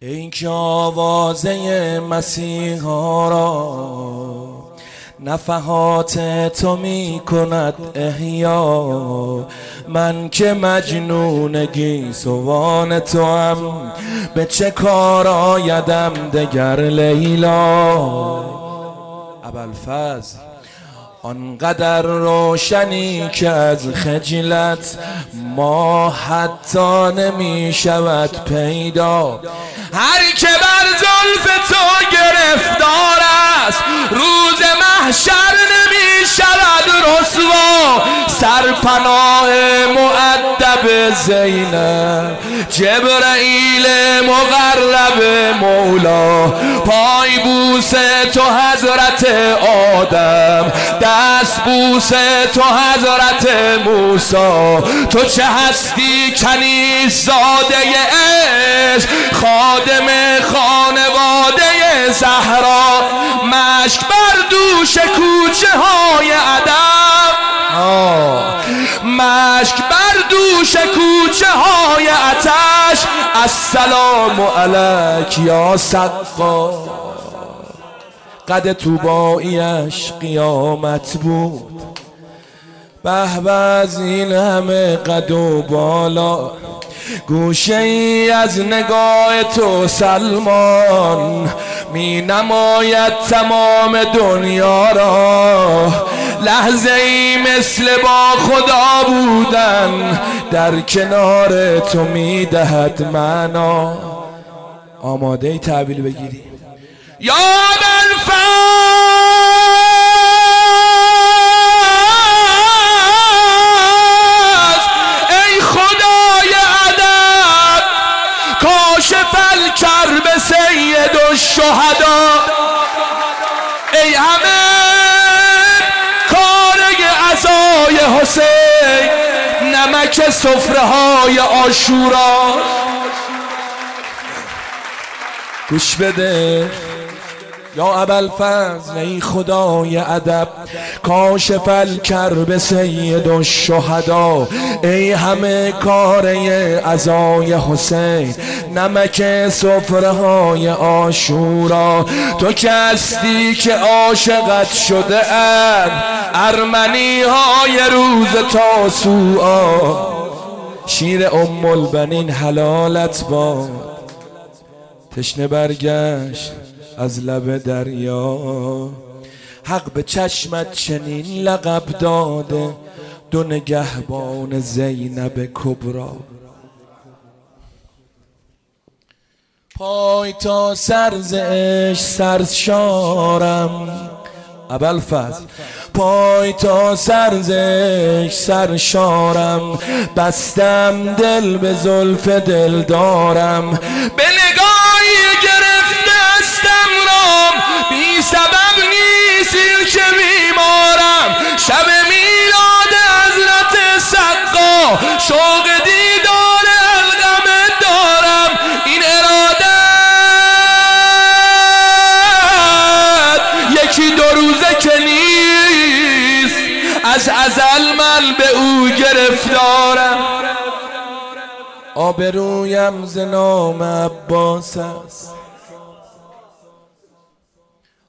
ای که آوازه مسیحا را نفحات تو می کند احیا. من که مجنون گیسوان تو هم به چه کار آیدم دگر لیلا؟ ابوالفضل آنقدر روشنی که از خجلت ما حتی نمی شود پیدا. هر که بر سرپناه معدب زینب جبرائیل مغرب مولا پای بوس تو حضرت آدم دست بوس تو حضرت موسا تو چه هستی کنیز زاده عشق خادم خانواده زهرا؟ مشک بر دوش کوچه های مشک بر دوش کوچه های اتش السلام علیک یا سقا قد توباییش قیامت بود. به از این همه قد و بالا. گوشه ای از نگاه تو سلمان. می نماید تمام دنیا را. لحظه ای مثل با خدا بودن در کنار تو می دهد معنا. آماده ای تحویل بگیری. یا کرب سید و ای همه نمک صفره های آشورا. گوش بده. یا ابل فضل ای خدای ادب کاشف الکرب سید و شهدا ای همه کاره ازای حسین نمک سفره های آشورا تو کستی که عاشقت شده ام ارمنی های روز تاسوعا شیر ام البنین حلالت باد تشنه برگشت. از لب دریا. حق به چشمت چنین لقب داده دو نگهبان زینب کبرا پای تا سرزش سرشارم. ابل فضل پای تا سرزش سرشارم. بستم دل به زلف دل دارم شوق دیدار الغم دارم. این ارادت یکی دو روزه که نیست از ازل من به او گرفتارم. آبرویم ز نام عباس است.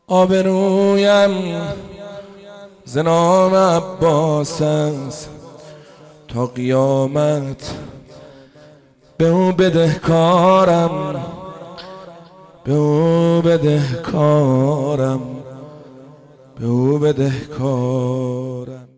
آبرویم زنام عباس است. تا قیامت به او بدهکارم به او بدهکارم به او بدهکارم